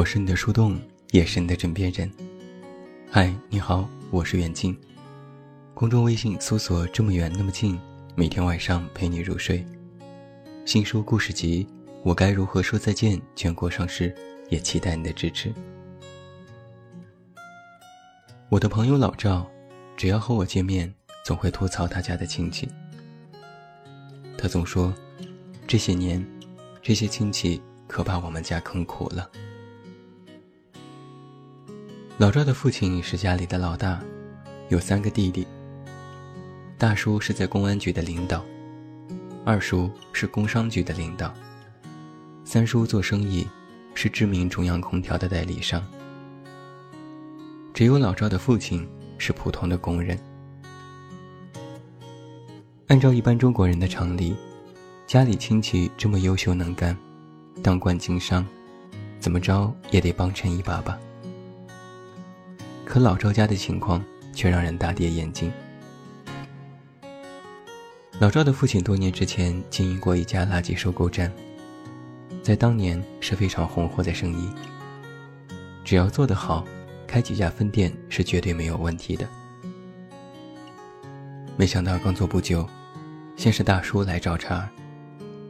我是你的树洞，也是你的枕边人。嗨，你好，我是远近。公众微信搜索“这么远那么近”，每天晚上陪你入睡。新书故事集《我该如何说再见》全国上市，也期待你的支持。我的朋友老赵，只要和我见面，总会吐槽他家的亲戚。他总说，这些年，这些亲戚可把我们家坑苦了。老赵的父亲是家里的老大，有三个弟弟。大叔是在公安局的领导，二叔是工商局的领导，三叔做生意，是知名中央空调的代理商。只有老赵的父亲是普通的工人。按照一般中国人的常理，家里亲戚这么优秀能干，当官经商，怎么着也得帮衬一把吧。可老赵家的情况却让人大跌眼镜。老赵的父亲多年之前经营过一家垃圾收购站，在当年是非常红火的生意。只要做得好，开几家分店是绝对没有问题的。没想到刚做不久，先是大叔来找茬，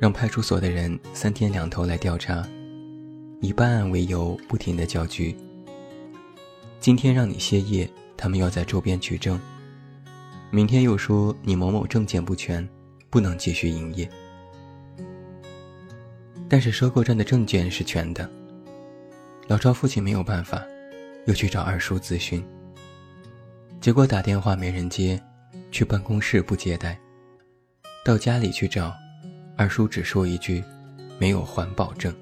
让派出所的人三天两头来调查，以办案为由不停的叫局。今天让你歇业，他们要在周边取证。明天又说你某某证件不全，不能继续营业。但是收购站的证件是全的。老赵父亲没有办法，又去找二叔咨询。结果打电话没人接，去办公室不接待，到家里去找，二叔只说一句：“没有环保证。”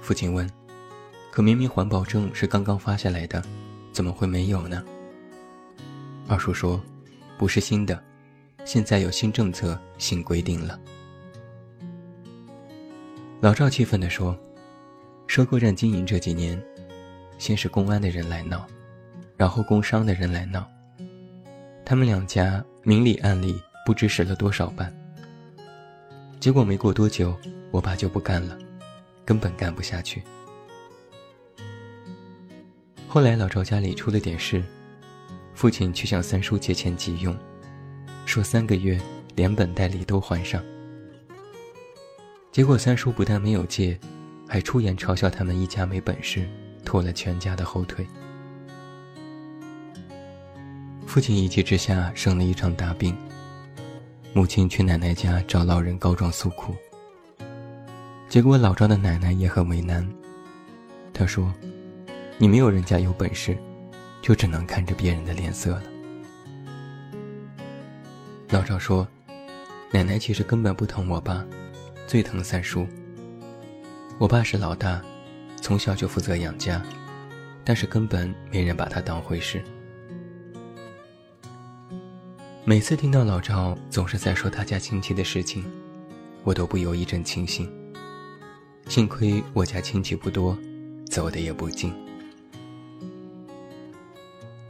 父亲问。可明明环保证是刚刚发下来的，怎么会没有呢？二叔说：“不是新的，现在有新政策、新规定了。”老赵气愤地说：“收购站经营这几年，先是公安的人来闹，然后工商的人来闹，他们两家明里暗里不知使了多少绊。结果没过多久，我爸就不干了，根本干不下去。”后来老赵家里出了点事，父亲去向三叔借钱急用，说三个月连本带利都还上。结果三叔不但没有借，还出言嘲笑他们一家没本事，拖了全家的后腿。父亲一气之下生了一场大病，母亲去奶奶家找老人告状诉苦。结果老赵的奶奶也很为难，她说。你没有人家有本事，就只能看着别人的脸色了。老赵说：“奶奶其实根本不疼我爸，最疼三叔。我爸是老大，从小就负责养家，但是根本没人把他当回事。每次听到老赵总是在说他家亲戚的事情，我都不由一阵庆幸。幸亏我家亲戚不多，走的也不近。”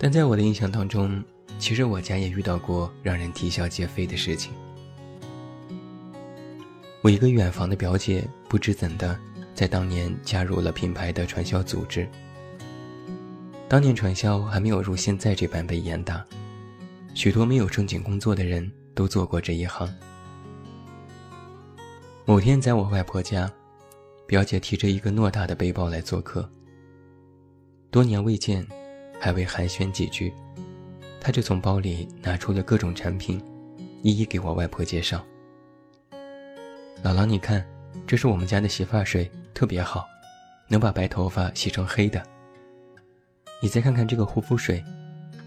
但在我的印象当中，其实我家也遇到过让人啼笑皆非的事情。我一个远房的表姐，不知怎的，在当年加入了品牌的传销组织。当年传销还没有如现在这般被严打，许多没有正经工作的人都做过这一行。某天在我外婆家，表姐提着一个偌大的背包来做客。多年未见。还未寒暄几句，他就从包里拿出了各种产品，一一给我外婆介绍。姥姥，你看，这是我们家的洗发水，特别好，能把白头发洗成黑的。你再看看这个护肤水，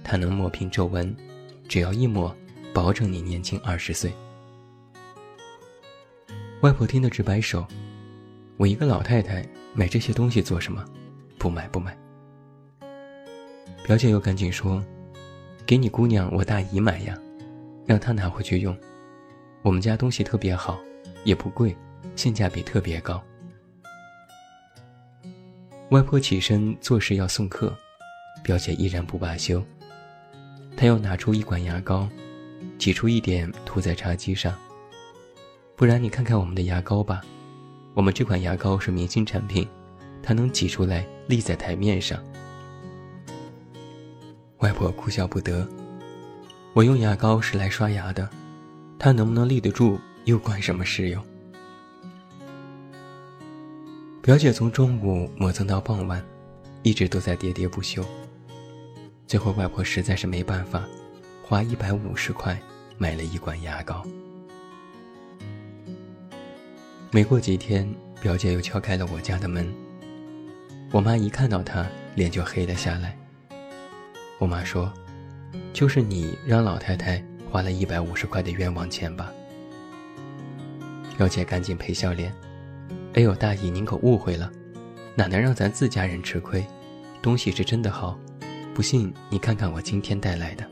它能抹平皱纹，只要一抹，保证你年轻二十岁。外婆听得直摆手，我一个老太太买这些东西做什么？不买不买。表姐又赶紧说：“给你姑娘，我大姨买呀，让她拿回去用。我们家东西特别好，也不贵，性价比特别高。”外婆起身做事要送客，表姐依然不罢休。她又拿出一管牙膏，挤出一点涂在茶几上。不然你看看我们的牙膏吧，我们这款牙膏是明星产品，它能挤出来立在台面上。外婆哭笑不得，我用牙膏是来刷牙的，他能不能立得住又关什么事哟？表姐从中午磨蹭到傍晚，一直都在喋喋不休。最后外婆实在是没办法，花一百五十块买了一管牙膏。没过几天，表姐又敲开了我家的门。我妈一看到她，脸就黑了下来。我妈说：“就是你让老太太花了一百五十块的冤枉钱吧？”表姐赶紧赔笑脸：“哎呦，大姨您可误会了，哪能让咱自家人吃亏？东西是真的好，不信你看看我今天带来的。”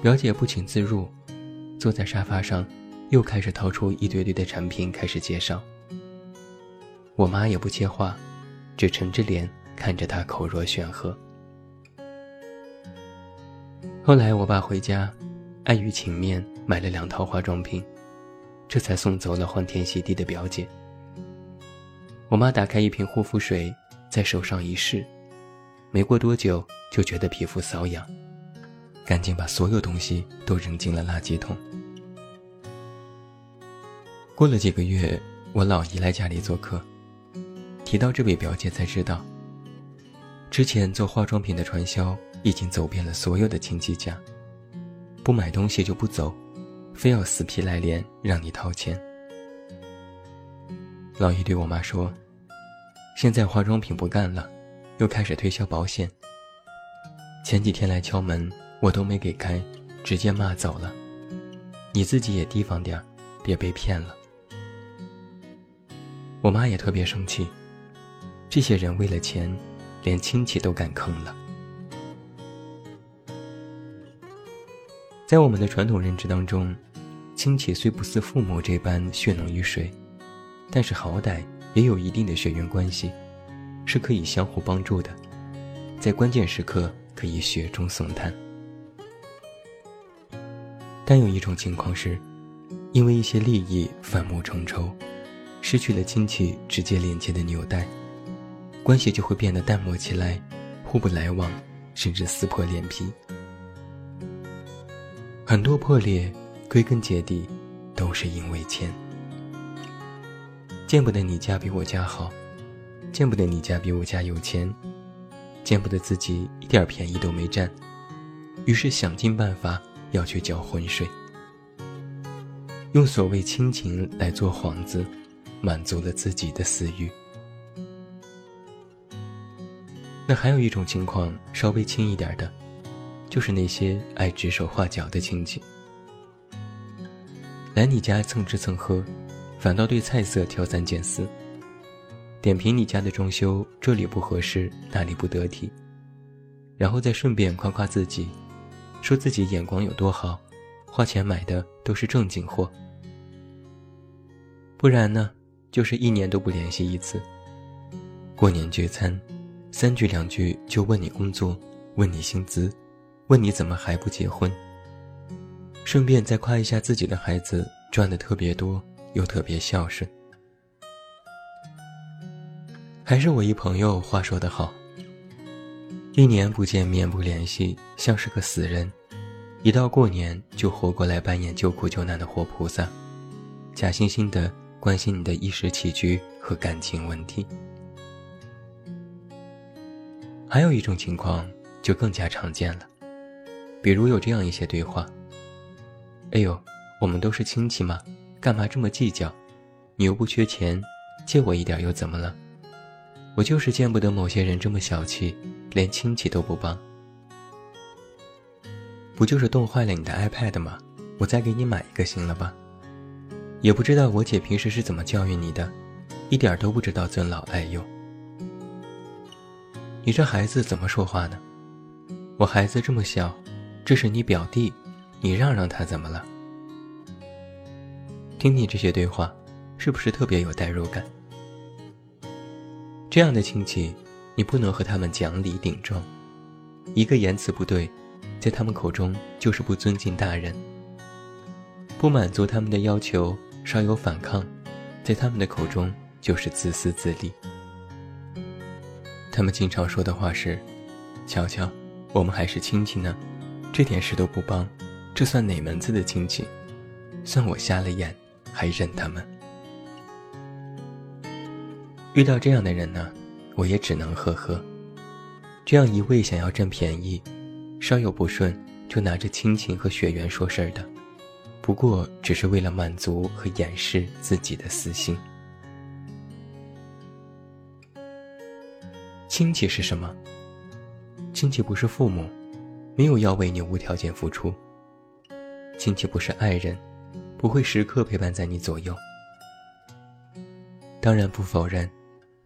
表姐不请自入，坐在沙发上。又开始掏出一堆堆的产品，开始介绍。我妈也不接话，只沉着脸看着他口若悬河。后来我爸回家，碍于情面买了两套化妆品，这才送走了欢天喜地的表姐。我妈打开一瓶护肤水，在手上一试，没过多久就觉得皮肤瘙痒，赶紧把所有东西都扔进了垃圾桶。过了几个月，我老姨来家里做客，提到这位表姐才知道，之前做化妆品的传销已经走遍了所有的亲戚家，不买东西就不走，非要死皮赖脸让你掏钱。老姨对我妈说：“现在化妆品不干了，又开始推销保险。前几天来敲门，我都没给开，直接骂走了。你自己也提防点别被骗了。”我妈也特别生气，这些人为了钱，连亲戚都敢坑了。在我们的传统认知当中，亲戚虽不似父母这般血浓于水，但是好歹也有一定的血缘关系，是可以相互帮助的，在关键时刻可以雪中送炭。但有一种情况是，因为一些利益反目成仇。失去了亲戚直接连接的纽带，关系就会变得淡漠起来，互不来往，甚至撕破脸皮。很多破裂，归根结底，都是因为钱。见不得你家比我家好，见不得你家比我家有钱，见不得自己一点便宜都没占，于是想尽办法要去搅浑水，用所谓亲情来做幌子。满足了自己的私欲。那还有一种情况稍微轻一点的，就是那些爱指手画脚的亲戚，来你家蹭吃蹭喝，反倒对菜色挑三拣四，点评你家的装修这里不合适，那里不得体，然后再顺便夸夸自己，说自己眼光有多好，花钱买的都是正经货。不然呢？就是一年都不联系一次。过年聚餐，三句两句就问你工作，问你薪资，问你怎么还不结婚。顺便再夸一下自己的孩子赚的特别多，又特别孝顺。还是我一朋友话说得好：一年不见面不联系，像是个死人；一到过年就活过来扮演救苦救难的活菩萨，假惺惺的。关心你的衣食起居和感情问题，还有一种情况就更加常见了，比如有这样一些对话：“哎呦，我们都是亲戚嘛，干嘛这么计较？你又不缺钱，借我一点又怎么了？我就是见不得某些人这么小气，连亲戚都不帮。不就是冻坏了你的 iPad 吗？我再给你买一个行了吧？”也不知道我姐平时是怎么教育你的，一点都不知道尊老爱幼。你这孩子怎么说话呢？我孩子这么小，这是你表弟，你让让他怎么了？听你这些对话，是不是特别有代入感？这样的亲戚，你不能和他们讲理顶撞，一个言辞不对，在他们口中就是不尊敬大人，不满足他们的要求。稍有反抗，在他们的口中就是自私自利。他们经常说的话是：“瞧瞧，我们还是亲戚呢，这点事都不帮，这算哪门子的亲戚？算我瞎了眼，还认他们。”遇到这样的人呢，我也只能呵呵。这样一味想要占便宜，稍有不顺就拿着亲情和血缘说事儿的，不过只是为了满足和掩饰自己的私心。亲戚是什么？亲戚不是父母，没有要为你无条件付出。亲戚不是爱人，不会时刻陪伴在你左右。当然不否认，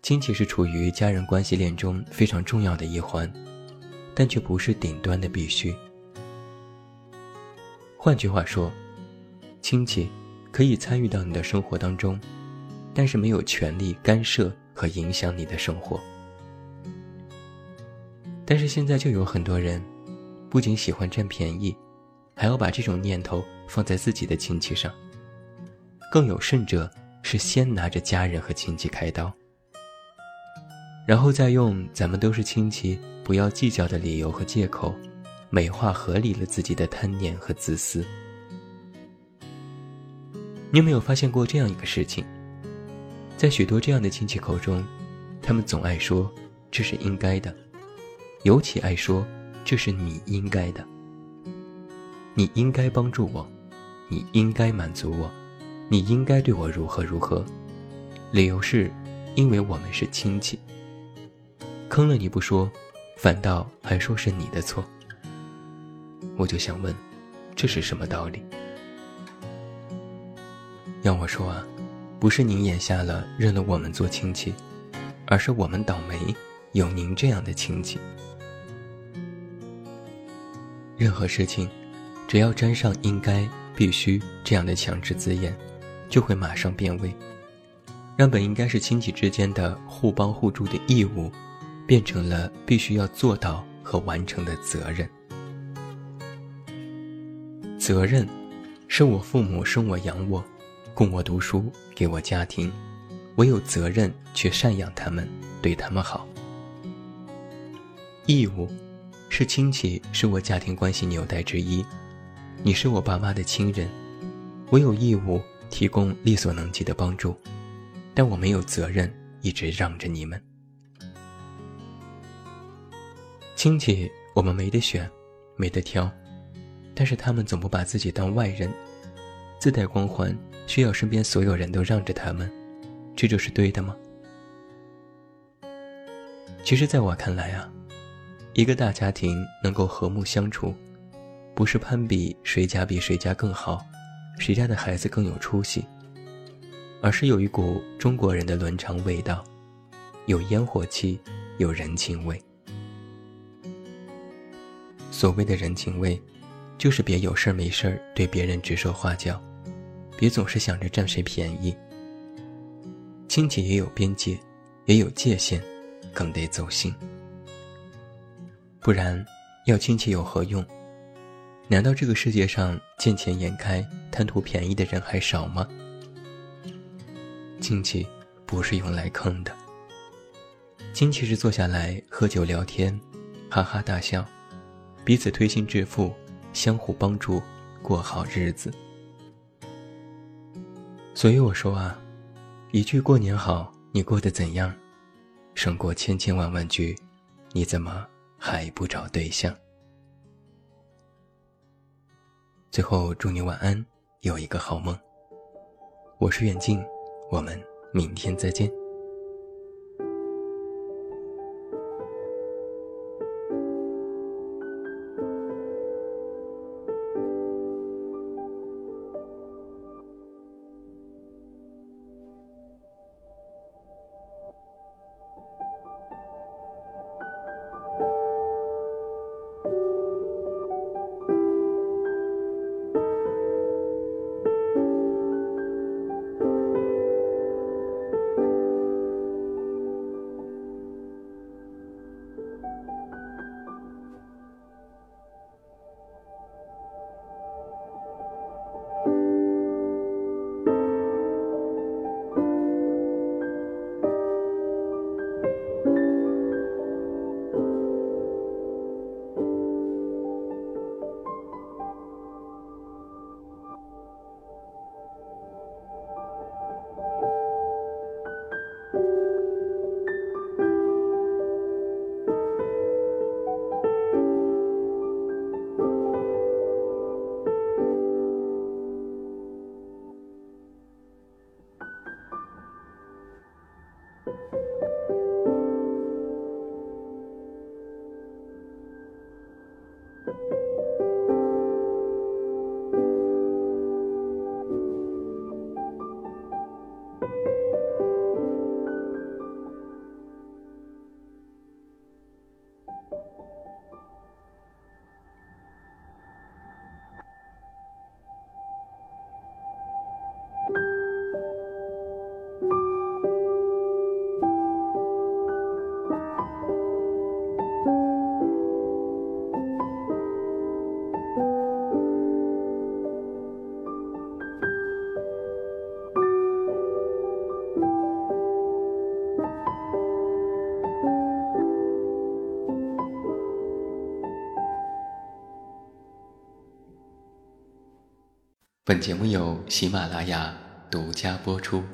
亲戚是处于家人关系链中非常重要的一环，但却不是顶端的必须。换句话说，亲戚可以参与到你的生活当中，但是没有权利干涉和影响你的生活。但是现在就有很多人，不仅喜欢占便宜，还要把这种念头放在自己的亲戚上。更有甚者是先拿着家人和亲戚开刀，然后再用“咱们都是亲戚，不要计较”的理由和借口，美化合理了自己的贪念和自私。你有没有发现过这样一个事情？在许多这样的亲戚口中，他们总爱说这是应该的。尤其爱说：“这是你应该的，你应该帮助我，你应该满足我，你应该对我如何如何。”理由是，因为我们是亲戚。坑了你不说，反倒还说是你的错。我就想问，这是什么道理？要我说啊，不是您眼瞎了认了我们做亲戚，而是我们倒霉，有您这样的亲戚。任何事情，只要沾上“应该”“必须”这样的强制字眼，就会马上变味，让本应该是亲戚之间的互帮互助的义务，变成了必须要做到和完成的责任。责任，是我父母生我养我，供我读书，给我家庭，我有责任去赡养他们，对他们好。义务。是亲戚，是我家庭关系纽带之一。你是我爸妈的亲人，我有义务提供力所能及的帮助，但我没有责任一直让着你们。亲戚，我们没得选，没得挑，但是他们总不把自己当外人，自带光环，需要身边所有人都让着他们，这就是对的吗？其实，在我看来啊。一个大家庭能够和睦相处，不是攀比谁家比谁家更好，谁家的孩子更有出息，而是有一股中国人的伦常味道，有烟火气，有人情味。所谓的人情味，就是别有事没事儿对别人指手画脚，别总是想着占谁便宜。亲戚也有边界，也有界限，更得走心。不然，要亲戚有何用？难道这个世界上见钱眼开、贪图便宜的人还少吗？亲戚不是用来坑的，亲戚是坐下来喝酒聊天，哈哈大笑，彼此推心置腹，相互帮助，过好日子。所以我说啊，一句过年好，你过得怎样，胜过千千万万句，你怎么？还不找对象。最后，祝你晚安，有一个好梦。我是远近，我们明天再见。本节目由喜马拉雅独家播出。